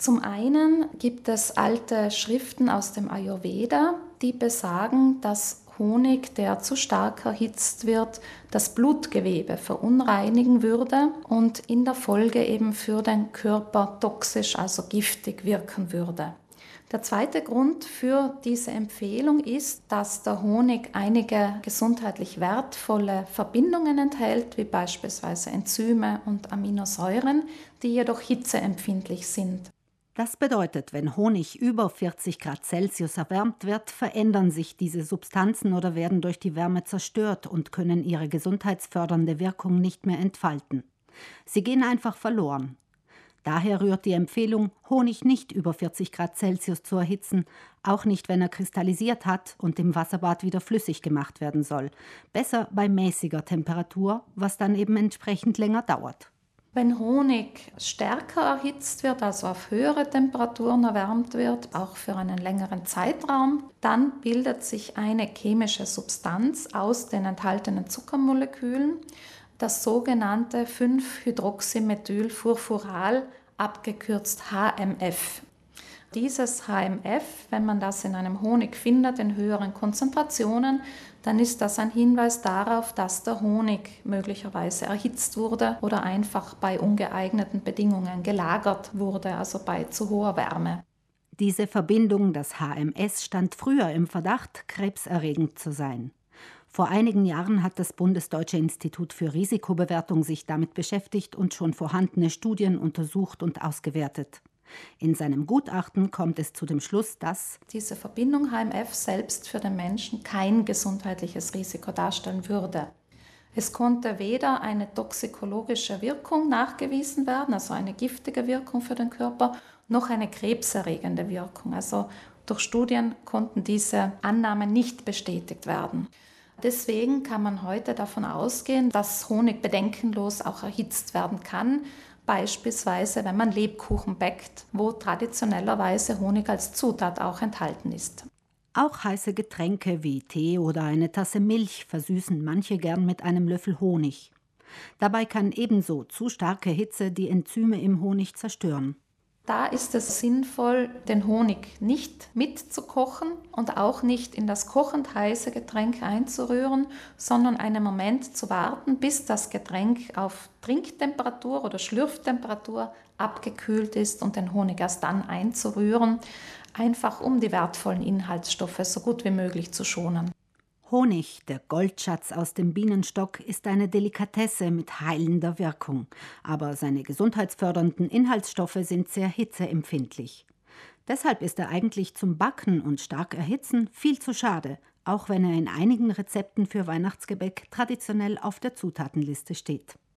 Zum einen gibt es alte Schriften aus dem Ayurveda, die besagen, dass Honig, der zu stark erhitzt wird, das Blutgewebe verunreinigen würde und in der Folge eben für den Körper toxisch, also giftig wirken würde. Der zweite Grund für diese Empfehlung ist, dass der Honig einige gesundheitlich wertvolle Verbindungen enthält, wie beispielsweise Enzyme und Aminosäuren, die jedoch hitzeempfindlich sind. Das bedeutet, wenn Honig über 40 Grad Celsius erwärmt wird, verändern sich diese Substanzen oder werden durch die Wärme zerstört und können ihre gesundheitsfördernde Wirkung nicht mehr entfalten. Sie gehen einfach verloren. Daher rührt die Empfehlung, Honig nicht über 40 Grad Celsius zu erhitzen, auch nicht, wenn er kristallisiert hat und im Wasserbad wieder flüssig gemacht werden soll. Besser bei mäßiger Temperatur, was dann eben entsprechend länger dauert. Wenn Honig stärker erhitzt wird, also auf höhere Temperaturen erwärmt wird, auch für einen längeren Zeitraum, dann bildet sich eine chemische Substanz aus den enthaltenen Zuckermolekülen, das sogenannte 5-Hydroxymethylfurfural, abgekürzt HMF. Dieses HMF, wenn man das in einem Honig findet in höheren Konzentrationen, dann ist das ein Hinweis darauf, dass der Honig möglicherweise erhitzt wurde oder einfach bei ungeeigneten Bedingungen gelagert wurde, also bei zu hoher Wärme. Diese Verbindung, das HMS, stand früher im Verdacht, krebserregend zu sein. Vor einigen Jahren hat das Bundesdeutsche Institut für Risikobewertung sich damit beschäftigt und schon vorhandene Studien untersucht und ausgewertet. In seinem Gutachten kommt es zu dem Schluss, dass diese Verbindung HMF selbst für den Menschen kein gesundheitliches Risiko darstellen würde. Es konnte weder eine toxikologische Wirkung nachgewiesen werden, also eine giftige Wirkung für den Körper, noch eine krebserregende Wirkung. Also durch Studien konnten diese Annahmen nicht bestätigt werden. Deswegen kann man heute davon ausgehen, dass Honig bedenkenlos auch erhitzt werden kann, Beispielsweise, wenn man Lebkuchen backt, wo traditionellerweise Honig als Zutat auch enthalten ist. Auch heiße Getränke wie Tee oder eine Tasse Milch versüßen manche gern mit einem Löffel Honig. Dabei kann ebenso zu starke Hitze die Enzyme im Honig zerstören. Da ist es sinnvoll, den Honig nicht mitzukochen und auch nicht in das kochend heiße Getränk einzurühren, sondern einen Moment zu warten, bis das Getränk auf Trinktemperatur oder Schlürftemperatur abgekühlt ist und den Honig erst dann einzurühren, einfach um die wertvollen Inhaltsstoffe so gut wie möglich zu schonen. Honig, der Goldschatz aus dem Bienenstock, ist eine Delikatesse mit heilender Wirkung, aber seine gesundheitsfördernden Inhaltsstoffe sind sehr hitzeempfindlich. Deshalb ist er eigentlich zum Backen und stark erhitzen viel zu schade, auch wenn er in einigen Rezepten für Weihnachtsgebäck traditionell auf der Zutatenliste steht.